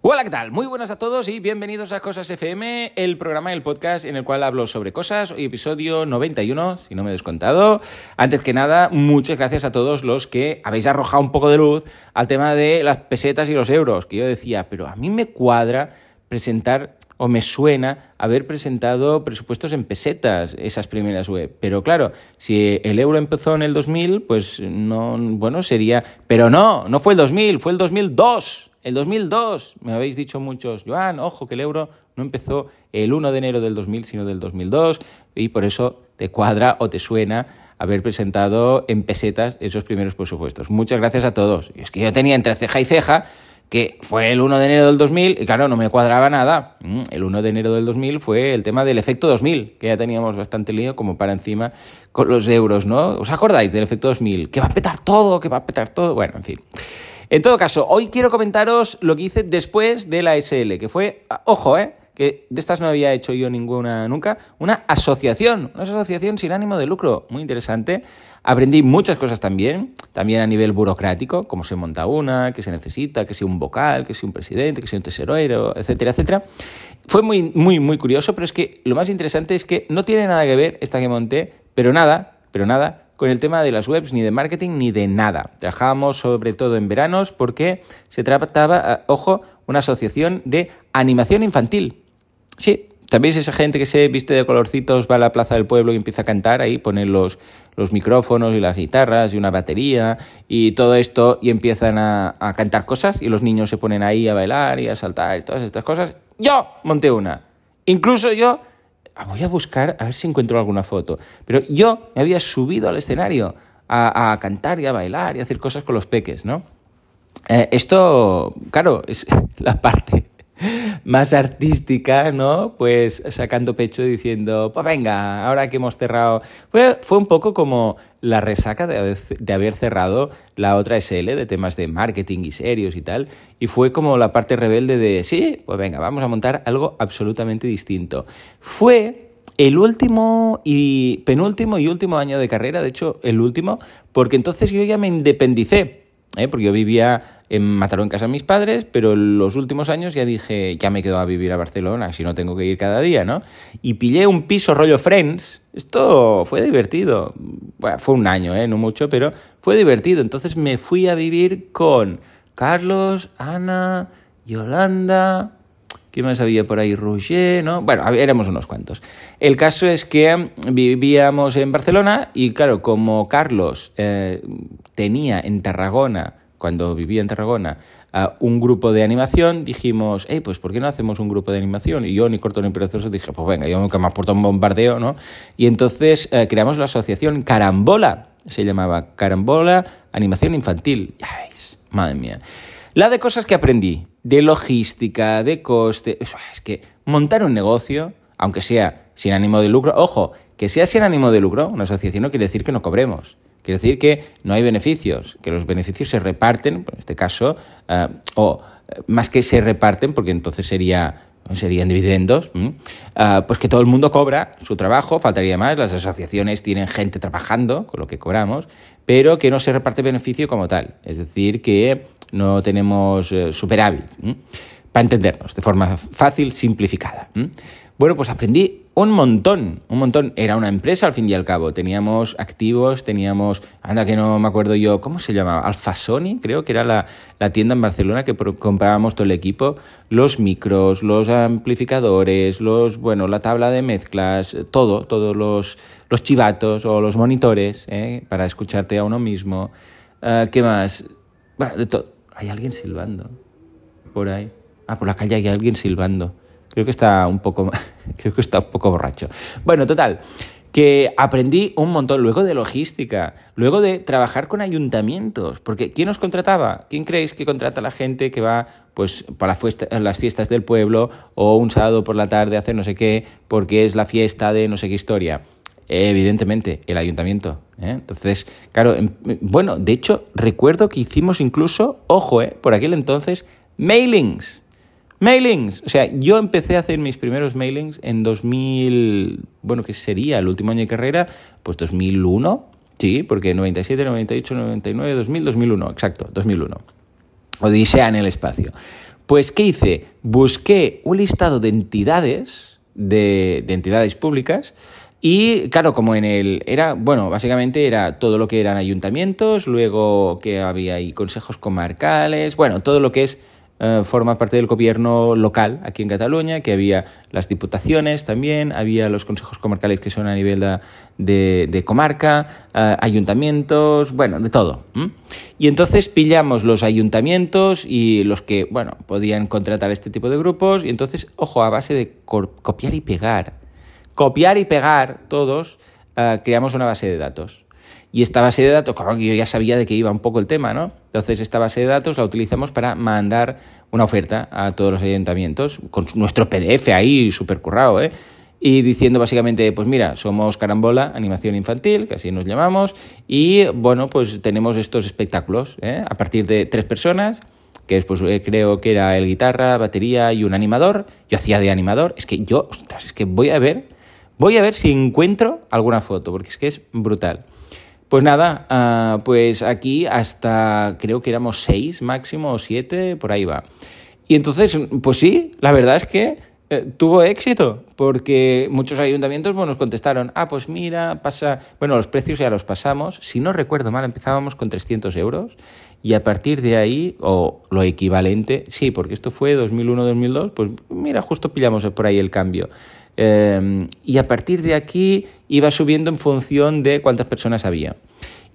Hola, ¿qué tal? Muy buenas a todos y bienvenidos a Cosas FM, el programa, el podcast en el cual hablo sobre cosas. Hoy episodio 91, si no me he descontado. Antes que nada, muchas gracias a todos los que habéis arrojado un poco de luz al tema de las pesetas y los euros, que yo decía, pero a mí me cuadra presentar o me suena haber presentado presupuestos en pesetas esas primeras web. Pero claro, si el euro empezó en el 2000, pues no, bueno, sería... Pero no, no fue el 2000, fue el 2002. El 2002, me habéis dicho muchos, Joan, ojo que el euro no empezó el 1 de enero del 2000, sino del 2002, y por eso te cuadra o te suena haber presentado en pesetas esos primeros presupuestos. Muchas gracias a todos. Y es que yo tenía entre ceja y ceja que fue el 1 de enero del 2000 y claro, no me cuadraba nada. Mm, el 1 de enero del 2000 fue el tema del efecto 2000, que ya teníamos bastante lío como para encima con los euros, ¿no? ¿Os acordáis del efecto 2000? Que va a petar todo, que va a petar todo. Bueno, en fin. En todo caso, hoy quiero comentaros lo que hice después de la SL, que fue, ojo, ¿eh? que de estas no había hecho yo ninguna nunca, una asociación, una asociación sin ánimo de lucro, muy interesante. Aprendí muchas cosas también, también a nivel burocrático, cómo se monta una, qué se necesita, que sea un vocal, que sea un presidente, que sea un tesorero, etcétera, etcétera. Fue muy, muy, muy curioso, pero es que lo más interesante es que no tiene nada que ver esta que monté, pero nada, pero nada con el tema de las webs, ni de marketing, ni de nada. Trabajábamos sobre todo en veranos porque se trataba, eh, ojo, una asociación de animación infantil. Sí, también esa gente que se viste de colorcitos, va a la plaza del pueblo y empieza a cantar, ahí ponen los, los micrófonos y las guitarras y una batería y todo esto y empiezan a, a cantar cosas y los niños se ponen ahí a bailar y a saltar y todas estas cosas. Yo monté una. Incluso yo voy a buscar a ver si encuentro alguna foto. Pero yo me había subido al escenario a, cantar y a bailar y a hacer cosas con los peques, ¿no? Eh, esto, claro, es la parte más artística, ¿no? Pues sacando pecho diciendo, pues venga, ahora que hemos cerrado. Fue, fue un poco como la resaca de de haber, cerrado la otra SL de temas de marketing y serios y tal. Y fue como la parte rebelde de, sí, pues venga, vamos a montar algo absolutamente distinto. Fue el último y penúltimo y último año de carrera, de hecho, el último, porque entonces yo ya me independicé. ¿Eh? porque yo vivía en Mataró en casa de mis padres, pero en los últimos años ya dije, ya me quedo a vivir a Barcelona, si no tengo que ir cada día, ¿no? Y pillé un piso rollo Friends, esto fue divertido, bueno, fue un año, ¿eh? No mucho, pero fue divertido, entonces me fui a vivir con Carlos, Ana, Yolanda, ¿Qué más había por ahí? Roger, ¿no? Bueno, éramos unos cuantos. El caso es que vivíamos en Barcelona y claro, como Carlos eh, tenía en Tarragona, cuando vivía en Tarragona, un grupo de animación, dijimos, hey, pues ¿por qué no hacemos un grupo de animación? Y yo, ni corto ni perezoso, dije, pues venga, yo me aportado un bombardeo, ¿no? Y entonces eh, creamos la asociación Carambola, se llamaba Carambola Animación Infantil. Ya veis, madre mía. La de cosas que aprendí, de logística, de coste, es que montar un negocio, aunque sea sin ánimo de lucro, ojo, que sea sin ánimo de lucro, una asociación no quiere decir que no cobremos. Quiere decir que no hay beneficios, que los beneficios se reparten, en este caso, eh, o eh, más que se reparten, porque entonces sería serían dividendos, ah, pues que todo el mundo cobra su trabajo, faltaría más, las asociaciones tienen gente trabajando con lo que cobramos, pero que no se reparte beneficio como tal, es decir, que no tenemos eh, superávit, para entendernos de forma fácil, simplificada. Bueno, pues aprendí un montón, un montón. Era una empresa al fin y al cabo. Teníamos activos, teníamos, anda que no me acuerdo yo, ¿cómo se llamaba? Alfasoni, creo que era la, tienda en Barcelona que comprábamos todo el equipo, los micros, los amplificadores, los, bueno, la tabla de mezclas, todo, todos los, los chivatos o los monitores ¿eh? para escucharte a uno mismo. Ah, ¿Qué más? Bueno, de todo. Hay alguien silbando por ahí. Ah, por la calle hay alguien silbando. Creo que está un poco, creo que está un poco borracho. Bueno, total, que aprendí un montón luego de logística, luego de trabajar con ayuntamientos, porque ¿quién nos contrataba? ¿Quién creéis que contrata a la gente que va pues para las fiestas del pueblo o un sábado por la tarde a hacer no sé qué porque es la fiesta de no sé qué historia? Evidentemente, el ayuntamiento. ¿eh? Entonces, claro, em, bueno, de hecho, recuerdo que hicimos incluso, ojo, ¿eh? por aquel entonces, mailings. Mailings. O sea, yo empecé a hacer mis primeros mailings en 2000, bueno, ¿qué sería? El último año de carrera, pues 2001. Sí, porque 97, 98, 99, 2000, 2001, exacto, 2001. Odisea en el espacio. Pues, ¿qué hice? Busqué un listado de entidades, de, de entidades públicas, y claro, como en el. Era, bueno, básicamente era todo lo que eran ayuntamientos, luego que había ahí consejos comarcales, bueno, todo lo que es. Eh, forma parte del gobierno local aquí en Cataluña, que había las diputaciones también, había los consejos comarcales que son a nivel de, de, comarca, eh, ayuntamientos, bueno, de todo. Y entonces pillamos los ayuntamientos y los que, bueno, podían contratar este tipo de grupos, y entonces, ojo, a base de copiar y pegar copiar y pegar todos, eh, creamos una base de datos. Y esta base de datos, claro, yo ya sabía de qué iba un poco el tema, ¿no? Entonces, esta base de datos la utilizamos para mandar una oferta a todos los ayuntamientos, con nuestro PDF ahí, súper currado, ¿eh? Y diciendo básicamente, pues mira, somos Carambola, animación infantil, que así nos llamamos, y bueno, pues tenemos estos espectáculos, ¿eh? A partir de tres personas, que después eh, creo que era el guitarra, batería y un animador. Yo hacía de animador. Es que yo, ostras, es que voy a ver Voy a ver si encuentro alguna foto, porque es que es brutal. Pues nada, ah, pues aquí hasta creo que éramos seis máximo o siete, por ahí va. Y entonces, pues sí, la verdad es que eh, tuvo éxito, porque muchos ayuntamientos bueno, nos contestaron, ah, pues mira, pasa, bueno, los precios ya los pasamos, si no recuerdo mal, empezábamos con 300 euros y a partir de ahí, o lo equivalente, sí, porque esto fue 2001-2002, pues mira, justo pillamos por ahí el cambio. Em, y a partir de aquí iba subiendo en función de cuántas personas había.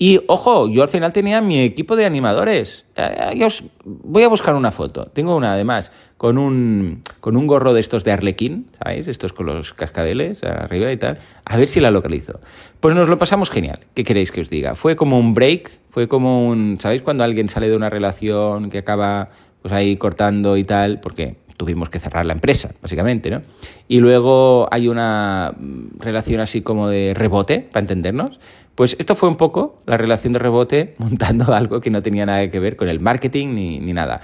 Y ojo, yo al final tenía mi equipo de animadores. Eh, os voy a buscar una foto. Tengo una además con un, con un gorro de estos de Arlequín, ¿sabéis? Estos con los cascabeles arriba y tal. A ver si la localizo. Pues nos lo pasamos genial. ¿Qué queréis que os diga? Fue como un break, fue como un. ¿Sabéis cuando alguien sale de una relación que acaba pues ahí cortando y tal? Porque tuvimos que cerrar la empresa, básicamente, ¿no? Y luego hay una relación así como de rebote, para entendernos. Pues esto fue un poco la relación de rebote montando algo que no tenía nada que ver con el marketing ni, ni nada.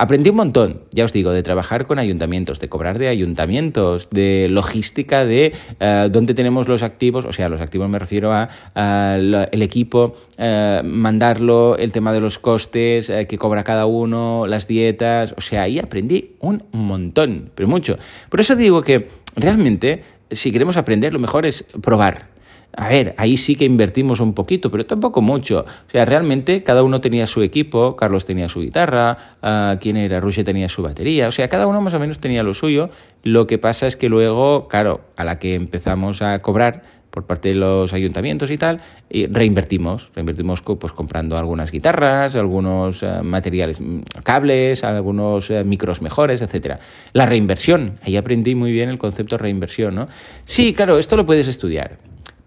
Aprendí un montón, ya os digo, de trabajar con ayuntamientos, de cobrar de ayuntamientos, de logística de uh, dónde tenemos los activos, o sea, los activos me refiero a el equipo, uh, mandarlo, el tema de los costes que cobra cada uno, las dietas, o sea, ahí aprendí un montón, pero mucho. Por eso digo que realmente, si queremos aprender, lo mejor es probar a ver, ahí sí que invertimos un poquito, pero tampoco mucho. O sea, realmente cada uno tenía su equipo, Carlos tenía su guitarra, uh, quien era Rusia tenía su batería, o sea, cada uno más o menos tenía lo suyo. Lo que pasa es que luego, claro, a la que empezamos a cobrar por parte de los ayuntamientos y tal, reinvertimos, reinvertimos pues comprando algunas guitarras, algunos uh, materiales, mm, cables, algunos uh, micros mejores, etcétera. La reinversión, ahí aprendí muy bien el concepto de reinversión, ¿no? Sí, claro, esto lo puedes estudiar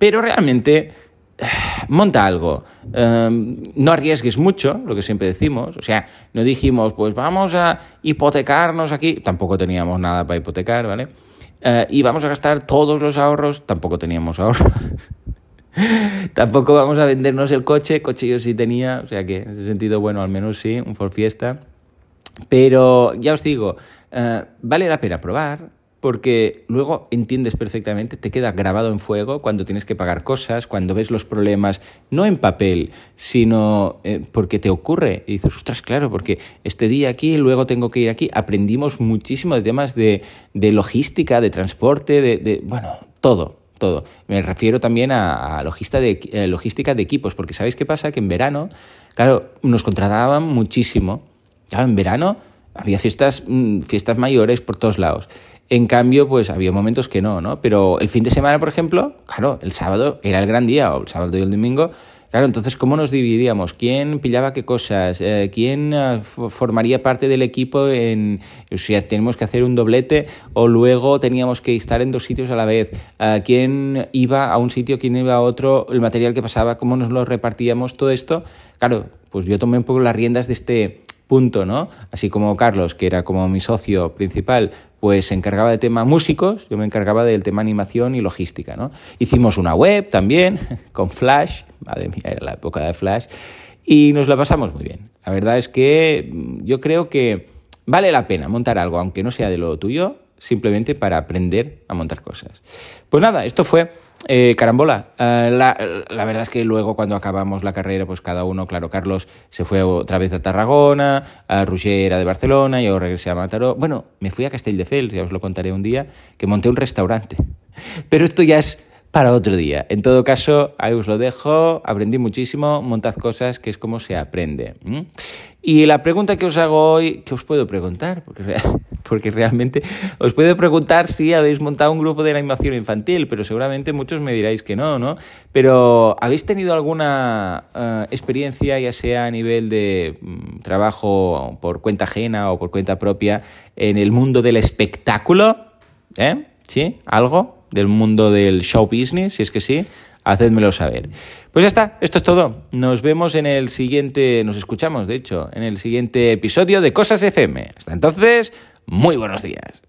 pero realmente monta algo. Um, no arriesgues mucho, lo que siempre decimos. O sea, no dijimos, pues vamos a hipotecarnos aquí. Tampoco teníamos nada para hipotecar, ¿vale? Uh, y vamos a gastar todos los ahorros. Tampoco teníamos ahorros. Tampoco vamos a vendernos el coche. Coche yo sí tenía. O sea que en ese sentido, bueno, al menos sí, un Ford Fiesta. Pero ya os digo, uh, vale la pena probar porque luego entiendes perfectamente, te queda grabado en fuego cuando tienes que pagar cosas, cuando ves los problemas, no en papel, sino eh, porque te ocurre. Y dices, ostras, claro, porque este día aquí, luego tengo que ir aquí. Aprendimos muchísimo de temas de, de logística, de transporte, de, de, bueno, todo, todo. Me refiero también a, a de, eh, logística de equipos, porque ¿sabéis qué pasa? Que en verano, claro, nos contrataban muchísimo. Claro, en verano había fiestas, mm, fiestas mayores por todos lados. En cambio, pues había momentos que no, ¿no? Pero el fin de semana, por ejemplo, claro, el sábado era el gran día, o el sábado y el domingo, Claro, entonces, ¿cómo nos dividíamos? ¿Quién pillaba qué cosas? Eh, ¿Quién uh, formaría parte del equipo en, o sea, tenemos que hacer un doblete o luego teníamos que estar en dos sitios a la vez? Uh, ¿Quién iba a un sitio, quién iba a otro? El material que pasaba, ¿cómo nos lo repartíamos? Todo esto, claro, pues yo tomé un poco las riendas de este, punto, ¿no? Así como Carlos, que era como mi socio principal, pues se encargaba de tema músicos, yo me encargaba del tema animación y logística, ¿no? Hicimos una web también, con Flash, madre mía, era la época de Flash, y nos la pasamos muy bien. La verdad es que mm, yo creo que vale la pena montar algo, aunque no sea de lo tuyo, simplemente para aprender a montar cosas. Pues nada, esto fue eh, carambola. Eh, la, verdad es que luego cuando acabamos la carrera, pues cada uno, claro, Carlos se fue otra vez a Tarragona, a Roger era de Barcelona, yo regresé a Mataró. Bueno, me fui a Castelldefels, ya os lo contaré un día, que monté un restaurante. Pero esto ya es para otro día. En todo caso, ahí os lo dejo, aprendí muchísimo, montad cosas, que es como se aprende. Y la pregunta que os hago hoy, ¿qué os puedo preguntar? Porque, realmente os puedo preguntar si habéis montado un grupo de animación infantil, pero seguramente muchos me diráis que no, ¿no? Pero ¿habéis tenido alguna uh, experiencia, ya sea a nivel de um, trabajo por cuenta ajena o por cuenta propia, en el mundo del espectáculo? ¿Eh? ¿Sí? ¿Algo? Del mundo del show business, si es que sí, hacedmelo saber. Pues ya está, esto es todo. Nos vemos en el siguiente, nos escuchamos, de hecho, en el siguiente episodio de Cosas FM. Hasta entonces, muy buenos días.